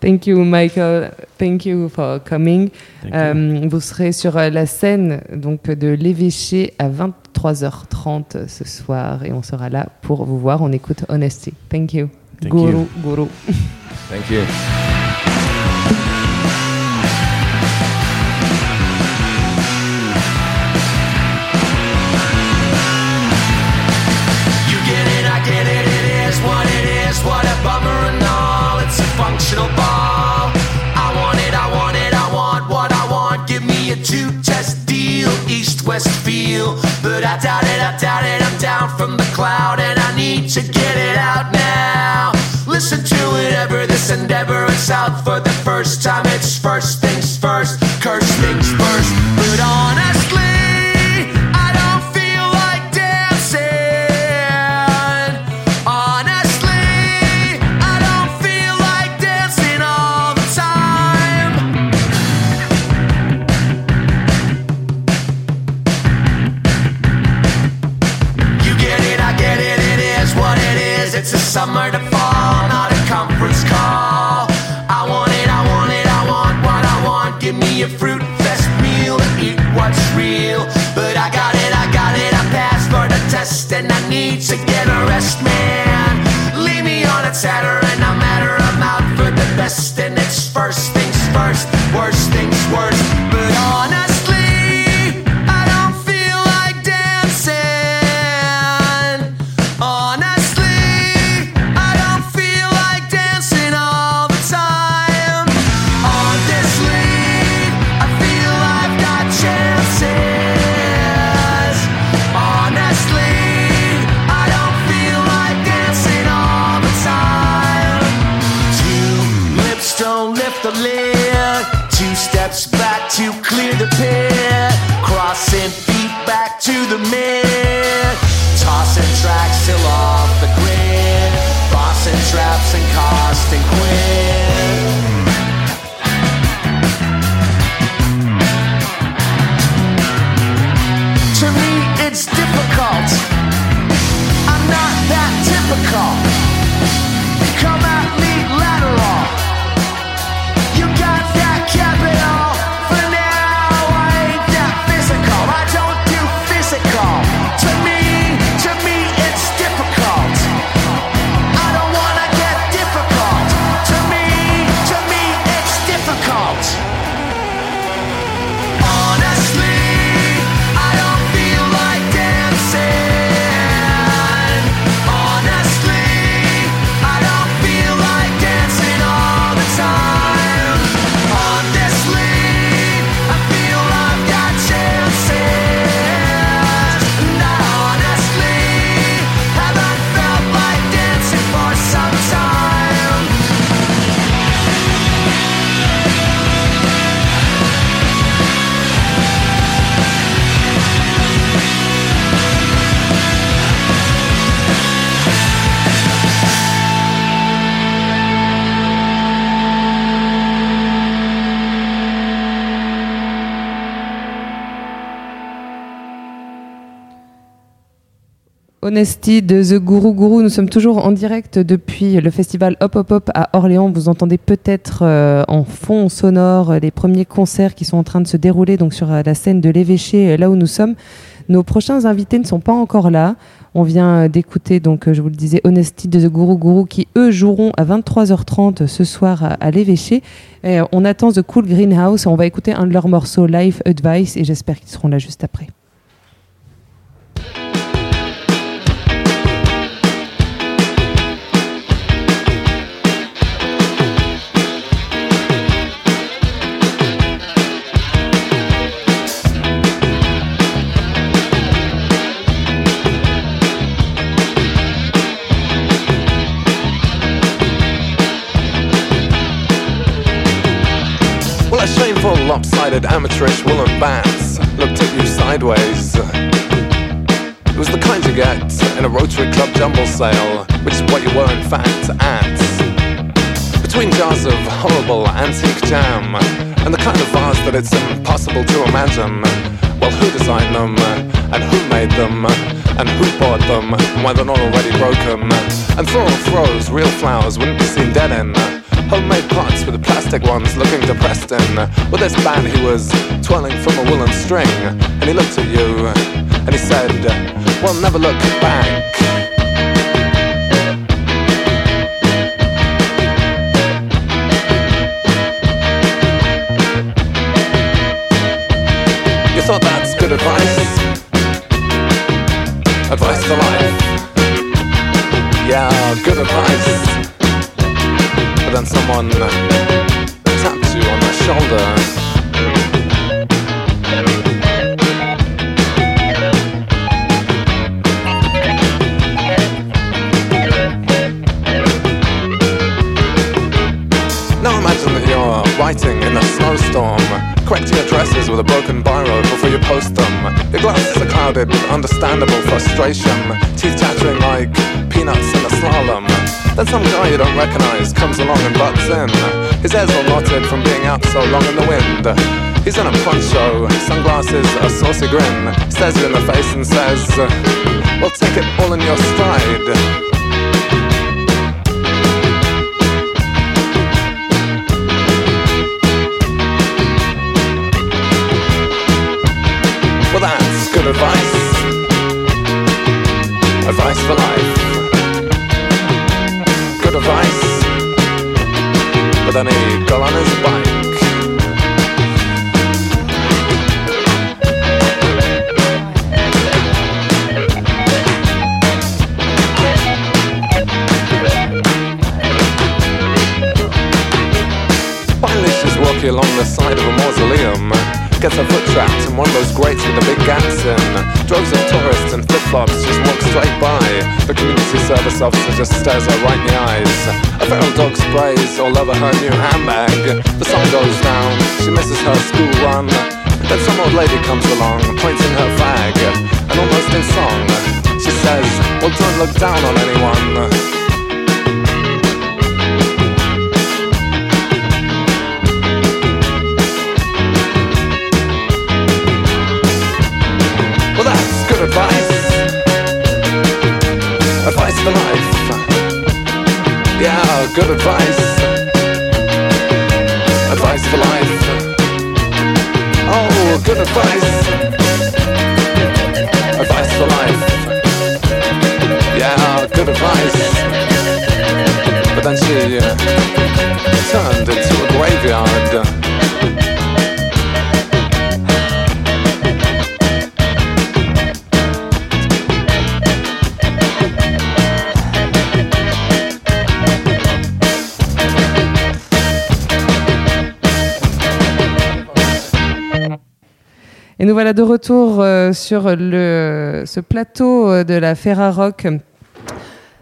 Thank you, Michael. Thank you for coming. Euh, vous serez sur euh, la scène donc de l'évêché à 23h30 ce soir et on sera là pour vous voir. On écoute Honesty. Thank you. Thank guru, you. guru. Thank you. Two test deal, east west feel. But I doubt it, I doubt it, I'm down from the cloud and I need to get it out now. Listen to it ever, this endeavor is out for the first time. It's first things first, curse things first. Honesty de The Guru Guru. Nous sommes toujours en direct depuis le festival Hop Hop Hop à Orléans. Vous entendez peut-être euh, en fond sonore les premiers concerts qui sont en train de se dérouler donc sur euh, la scène de l'évêché, euh, là où nous sommes. Nos prochains invités ne sont pas encore là. On vient d'écouter, donc je vous le disais, Honesty de The Guru Guru qui, eux, joueront à 23h30 ce soir à, l'évêché. On attend The Cool Greenhouse. On va écouter un de leurs morceaux, Life Advice, et j'espère qu'ils seront là juste après. Lopsided, amateurish woolen bats looked at you sideways. It was the kind you get in a Rotary Club jumble sale, which is what you were in fact at. Between jars of horrible antique jam and the kind of vase that it's impossible to imagine. Well, who designed them? And who made them? And who bought them? And why they're not already broken? And for all throws, real flowers wouldn't be seen dead in. Homemade pots with the plastic ones looking depressed in. Uh, with this band he was twirling from a woolen string. And he looked at you uh, and he said, uh, Well, never look back. You thought that's good advice? Advice for life. Yeah, good advice. But then someone tapped you on the shoulder. Now imagine that you're writing in a snowstorm, correcting addresses with a broken biro before you post them. Your glasses are clouded with understandable frustration, teeth chattering like peanuts in a slalom. Then some guy you don't recognize comes along and butts in. His hair's all knotted from being out so long in the wind. He's in a poncho, sunglasses, a saucy grin. Stares you in the face and says, Well, take it all in your stride. Lady pointing her flag, and almost in song, she says, Well, don't look down on anyone. Well, that's good advice. Advice for life. Yeah, good advice. Advice for life. Oh, good advice. Advice for life. Yeah, good advice. But then she uh, turned into a graveyard. Nous voilà de retour euh, sur le, ce plateau euh, de la Ferrarock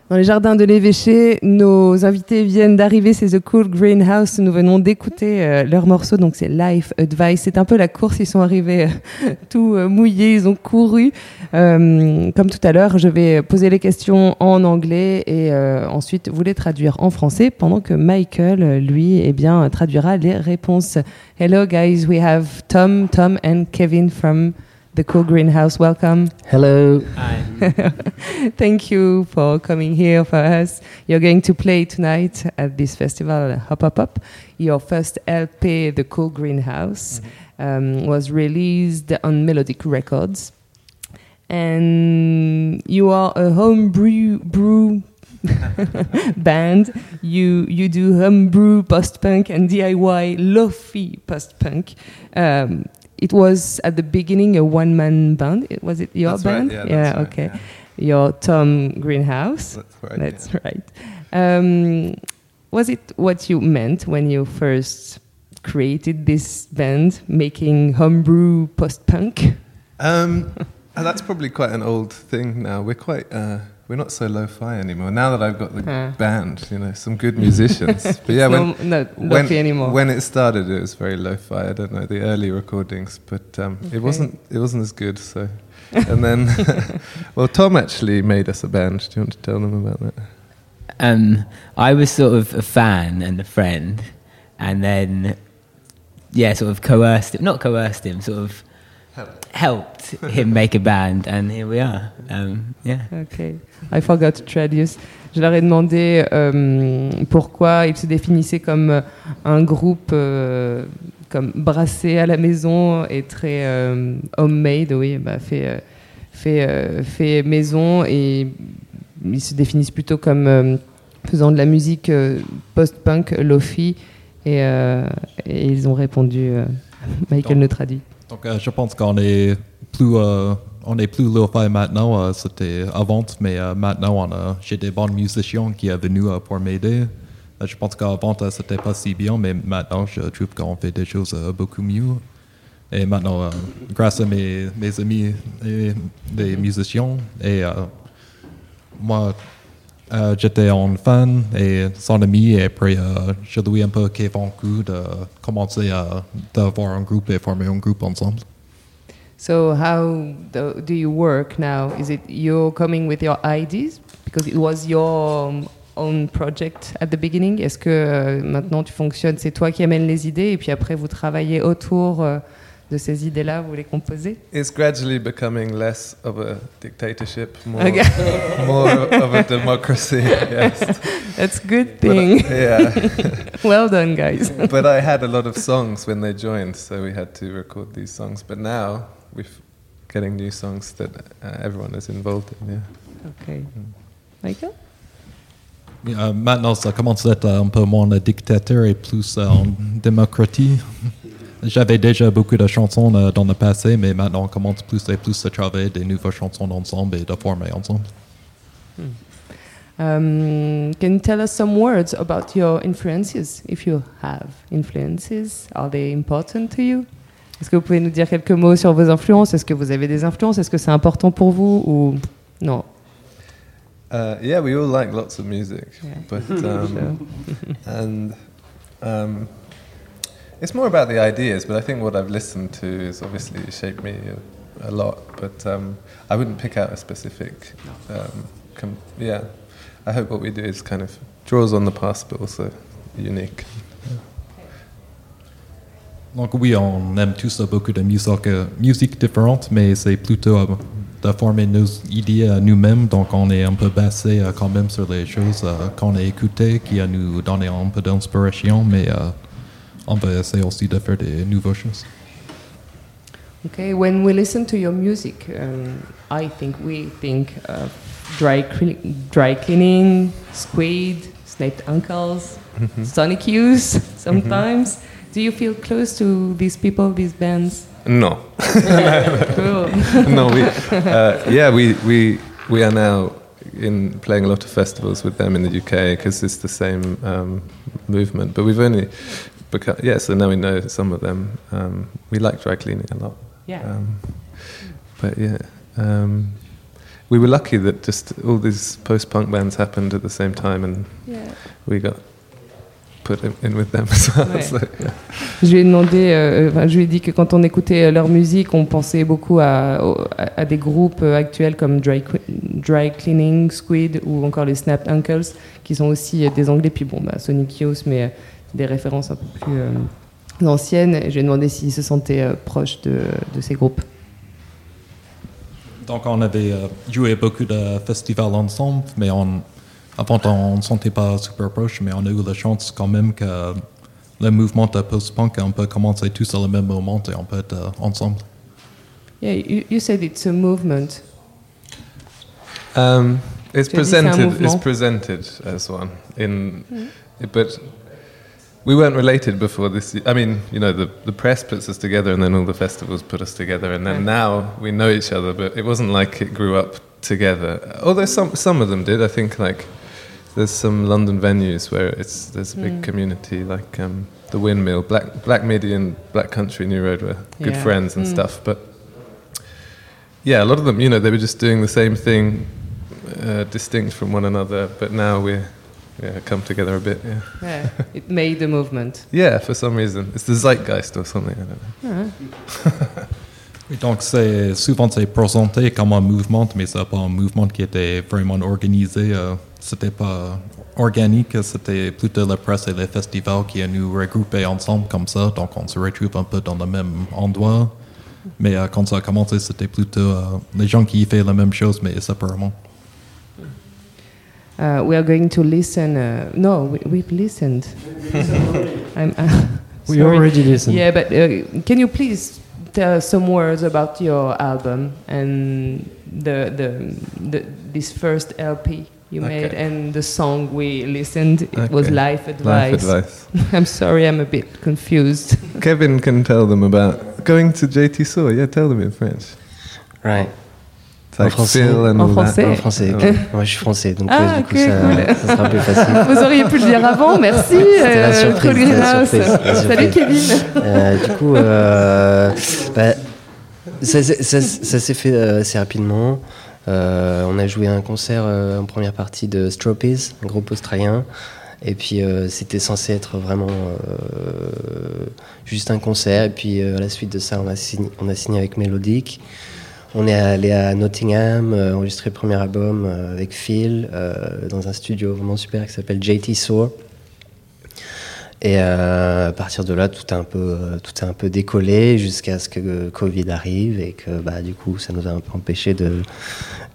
dans les jardins de l'évêché. Nos invités viennent d'arriver, c'est The Cool Greenhouse. Nous venons d'écouter euh, leur morceau, donc c'est Life Advice. C'est un peu la course, ils sont arrivés euh, tout euh, mouillés, ils ont couru. Euh, comme tout à l'heure, je vais poser les questions en anglais et ensuite vous les traduire en français pendant que Michael, lui, eh bien, traduira les réponses. Hello guys, we have Tom, Tom and Kevin from the Cool Greenhouse. Welcome. Hello. Thank you for coming here for us. You're going to play tonight at this festival, Hop Hop Hop. Your first LP, The Cool Greenhouse, um, was released on Melodic Records. And you are a homebrew brew band. You you do homebrew post punk and DIY lofi post punk. Um, it was at the beginning a one man band. Was it your That's right, band? yeah, that's right, okay. yeah. Your Tom Greenhouse. That's right, That's right. Um, was it what you meant when you first created this band, making homebrew post punk? Um, uh, that's probably quite an old thing now. We're quite, uh, we're not so lo-fi anymore. Now that I've got the Ah. band, you know, some good musicians. but yeah, when, It's no- when, anymore. when it started, it was very lo-fi. I don't know the early recordings, but um, Okay. it wasn't, it wasn't as good. So, and then, well, Tom actually made us a band. Do you want to tell them about that? Um, I was sort of a fan and a friend, and then, yeah, sort of coerced him, not coerced him, sort of helped him make a band, and here we are. Um, yeah. Ok. I forgot to traduce. Je leur ai demandé euh, pourquoi ils se définissaient comme euh, un groupe euh, comme brassé à la maison et très euh, homemade, oui, bah, fait, fait, euh, fait maison et ils se définissent plutôt comme euh, faisant de la musique euh, post-punk, lofi et, euh, et ils ont répondu. euh, Michael nous traduit. Donc, euh, je pense qu'on est plus, euh, on est plus lo-fi maintenant. euh, C'était avant, mais maintenant, j'ai des bons musiciens qui sont venus pour m'aider. Je pense qu'avant, c'était pas si bien, mais maintenant, je trouve qu'on fait des choses beaucoup mieux. Et maintenant, grâce à mes, mes amis et des musiciens, et moi, euh, j'étais un fan et son ami, et après, euh, je lui ai un peu convaincu de commencer à d'avoir un groupe et former un groupe ensemble. So how do, do you work now? Is it you coming with your ideas? Because it was your um, own project at the beginning? Est-ce que euh, maintenant tu fonctionnes, c'est toi qui amènes les idées et puis après vous travaillez autour euh, de ces idées-là, vous les composez? It's gradually becoming less of a dictatorship, more, Okay. more of a democracy. Yes. That's a good But, uh, thing. yeah. well done, guys. but I had a lot of songs when they joined, so we had to record these songs. But now we've getting new songs that uh, everyone is involved in. Yeah. Ok. Michael? Euh, maintenant, ça commence à être un peu moins de dictateur et plus euh, en démocratie. J'avais déjà beaucoup de chansons euh, dans le passé, mais maintenant on commence plus et plus à travailler des nouvelles chansons ensemble et de former ensemble. Um, can you tell us some words about your influences, if you have influences? Are they important to you? Est-ce que vous pouvez nous dire quelques mots sur vos influences? Est-ce que vous avez des influences? Est-ce que c'est important pour vous ou non? Uh, yeah, we all like lots of music, but um, and um, it's more about the ideas. But I think what I've listened to has obviously shaped me a, a lot. But um, I wouldn't pick out a specific. Um, com- yeah, I hope what we do is kind of draws on the past, but also unique. Donc oui, on aime tous beaucoup de musique, euh, musique différente, mais c'est plutôt euh, de former nos idées à nous-mêmes. Donc on est un peu basé euh, quand même sur les choses euh, qu'on a écoutées, qui a nous donné un peu d'inspiration, mais euh, on va essayer aussi de faire des nouvelles choses. Okay, when we listen to your music, um, I think we think of dry, dry cleaning, Squid, Snaped Uncles, Mhm. Sonic Youth sometimes. Do you feel close to these people, these bands? No. Cool. no, we, uh, yeah, we, we, we are now in playing a lot of festivals with them in the UK because it's the same um, movement. But we've only, become, yeah, so now we know some of them. Um, we like dry cleaning a lot. Yeah. Um, but yeah, um, we were lucky that just all these post punk bands happened at the same time and Yeah. we got put in, with them as well. Ouais. So, yeah. Je lui ai demandé, euh, enfin, je lui ai dit que quand on écoutait euh, leur musique, on pensait beaucoup à, à- à des groupes euh, actuels comme Dry, Dry Cleaning, Squid ou encore les Snapped Uncles, qui sont aussi euh, des Anglais. Puis bon, bah, Sonic Youth, mais euh, des références un peu plus euh, anciennes. Et je lui ai demandé s'il se sentait euh, proche de, de ces groupes. Donc on avait euh, joué beaucoup de festivals ensemble, mais on, avant on ne sentait pas super proche, mais on a eu la chance quand même que le mouvement de post-punk a un peu commencé tous à le même moment et on peut être euh, ensemble. Yeah, you, you said it's a movement. Um, it's presented. It's presented as one in, Mm. but we weren't related before this. I mean, you know, the the press puts us together, and then all the festivals put us together, and then now we know each other. But it wasn't like it grew up together. Although some some of them did. I think like there's some London venues where it's there's a big Mm. community, like um, the Windmill, Black Black Midi, and Black Country New Road were good Yeah. friends and Mm. stuff. But yeah, a lot of them, you know, they were just doing the same thing, uh, distinct from one another. But now we're yeah, come together a bit. Yeah. Yeah, it made a movement. Yeah, for some reason, it's the zeitgeist or something. I don't know. Et donc c'est souvent c'est présenté comme un mouvement, mais c'est pas un mouvement qui était vraiment organisé. euh, c'était pas organique, c'était plutôt la presse et les festivals qui nous regroupaient ensemble comme ça. Donc on se retrouve un peu dans le même endroit. Mais euh, quand ça a commencé, c'était plutôt euh, les gens qui font la même chose, mais séparément. Uh, we are going to listen. Uh, no, we, we've listened. I'm, uh, We already listened. Yeah, but uh, can you please tell us some words about your album and the the, the this first LP you Okay. made and the song we listened? It was Okay. Life Life Advice. Advice. I'm sorry, I'm a bit confused. Kevin can tell them about going to JT Saw. Yeah, tell them in French. Right. En français. En français. En français. Ouais. Moi, je suis français, donc Ah, euh, du coup, ça, cool. ça sera plus facile. Vous auriez pu le dire avant, merci. C'était la euh, surprise, la surprise, la Salut. Kevin. Euh, du coup, euh, bah, ça, s'est- ça- ça s'est fait assez rapidement. Euh, on a joué un concert en première partie de Stropies, un groupe australien. Et puis euh, c'était censé être vraiment euh, juste un concert. Et puis euh, à la suite de ça, on a signé, on a signé avec Melodic. On est allé à Nottingham, euh, enregistrer le premier album euh, avec Phil euh, dans un studio vraiment super qui s'appelle JT Soar. Et à partir de là, tout a un peu, tout un peu décollé jusqu'à ce que Covid arrive et que bah, du coup, ça nous a un peu empêché de,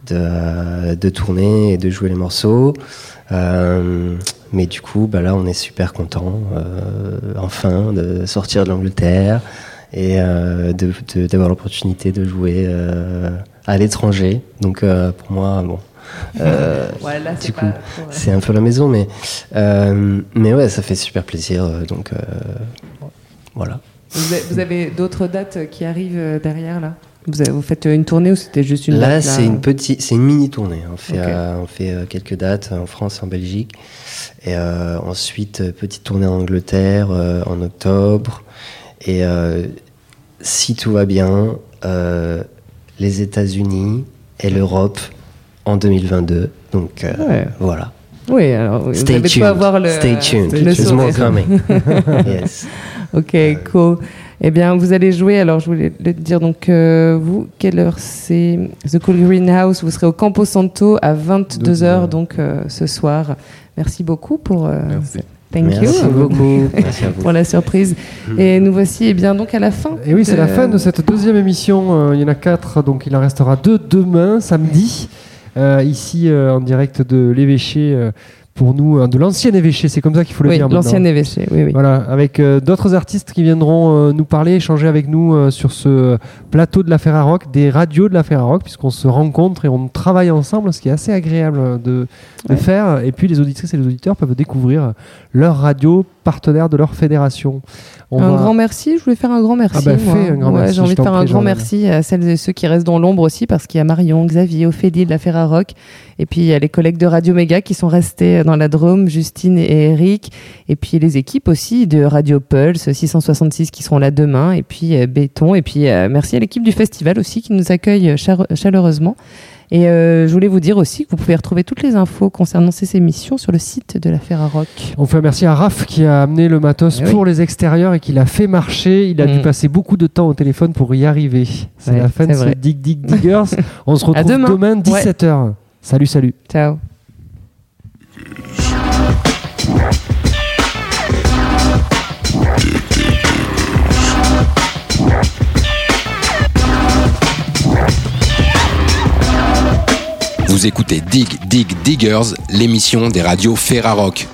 de, tourner et de jouer les morceaux. Mais du coup, bah, là, on est super content, enfin, de sortir de l'Angleterre et euh, d'avoir l'opportunité de jouer euh, à l'étranger. Donc euh, pour moi, bon. euh, Ouais, c'est pas ouais. un peu la maison, mais euh, mais ouais, ça fait super plaisir. Donc euh, voilà. Vous avez, d'autres dates qui arrivent derrière là? Vous, avez- vous faites une tournée ou c'était juste une Là, c'est une petite, c'est une mini tournée. On fait, on fait quelques dates en France, et en Belgique, et ensuite petite tournée en Angleterre en octobre, et euh, si tout va bien, euh, les États-Unis et l'Europe en 2022. Donc euh, Ouais. voilà. Oui, alors vous Stay tuned. avoir le, Stay tuned. le There's more coming. yes. Ok, cool. Eh bien, vous allez jouer. Alors, je voulais le dire. Donc, euh, vous, quelle heure c'est? The Cool Greenhouse. Vous serez au Campo Santo à 22 h donc euh, ce soir. Merci beaucoup pour. euh, Thank Merci you beaucoup. Merci à vous. pour la surprise. Et nous voici, eh bien, donc à la fin. Et oui, c'est de- la fin de cette deuxième émission. Euh, il y en a quatre, donc il en restera deux demain, samedi, euh, ici euh, en direct de l'évêché. euh, pour nous, euh, de l'ancien évêché, c'est comme ça qu'il faut le Oui, dire. l'ancien évêché, oui, oui. Voilà, avec euh, d'autres artistes qui viendront euh, nous parler, échanger avec nous euh, sur ce plateau de la Ferrarock, des radios de la Ferrarock, puisqu'on se rencontre et on travaille ensemble, ce qui est assez agréable de, de Ouais. faire. Et puis les auditrices et les auditeurs peuvent découvrir leur radio partenaire de leur fédération. On un va- grand merci. Je voulais faire un grand merci. Ah bah, moi. fais un grand Ouais, merci, J'ai envie de faire un grand merci à celles et ceux qui restent dans l'ombre aussi, parce qu'il y a Marion, Xavier, Ophélie de la Ferrarock, et puis il y a les collègues de Radio Méga qui sont restés dans la Drôme, Justine et Eric, et puis les équipes aussi de Radio Pulse 666 qui seront là demain, et puis euh, Béton, et puis euh, merci à l'équipe du festival aussi qui nous accueille chaleureusement. Et euh, je voulais vous dire aussi que vous pouvez retrouver toutes les infos concernant ces émissions sur le site de la Ferrarock. On fait un merci à Raph qui a amené le matos Eh oui. pour les extérieurs et qui l'a fait marcher. Il a dû Mm. passer beaucoup de temps au téléphone pour y arriver. C'est Ouais, la fin de c'est ce vrai. Dig Dig Diggers. On se retrouve demain. demain, Ouais. 17h. Salut, salut. Ciao. Vous écoutez Dig Dig Diggers, l'émission des radios Ferrarock.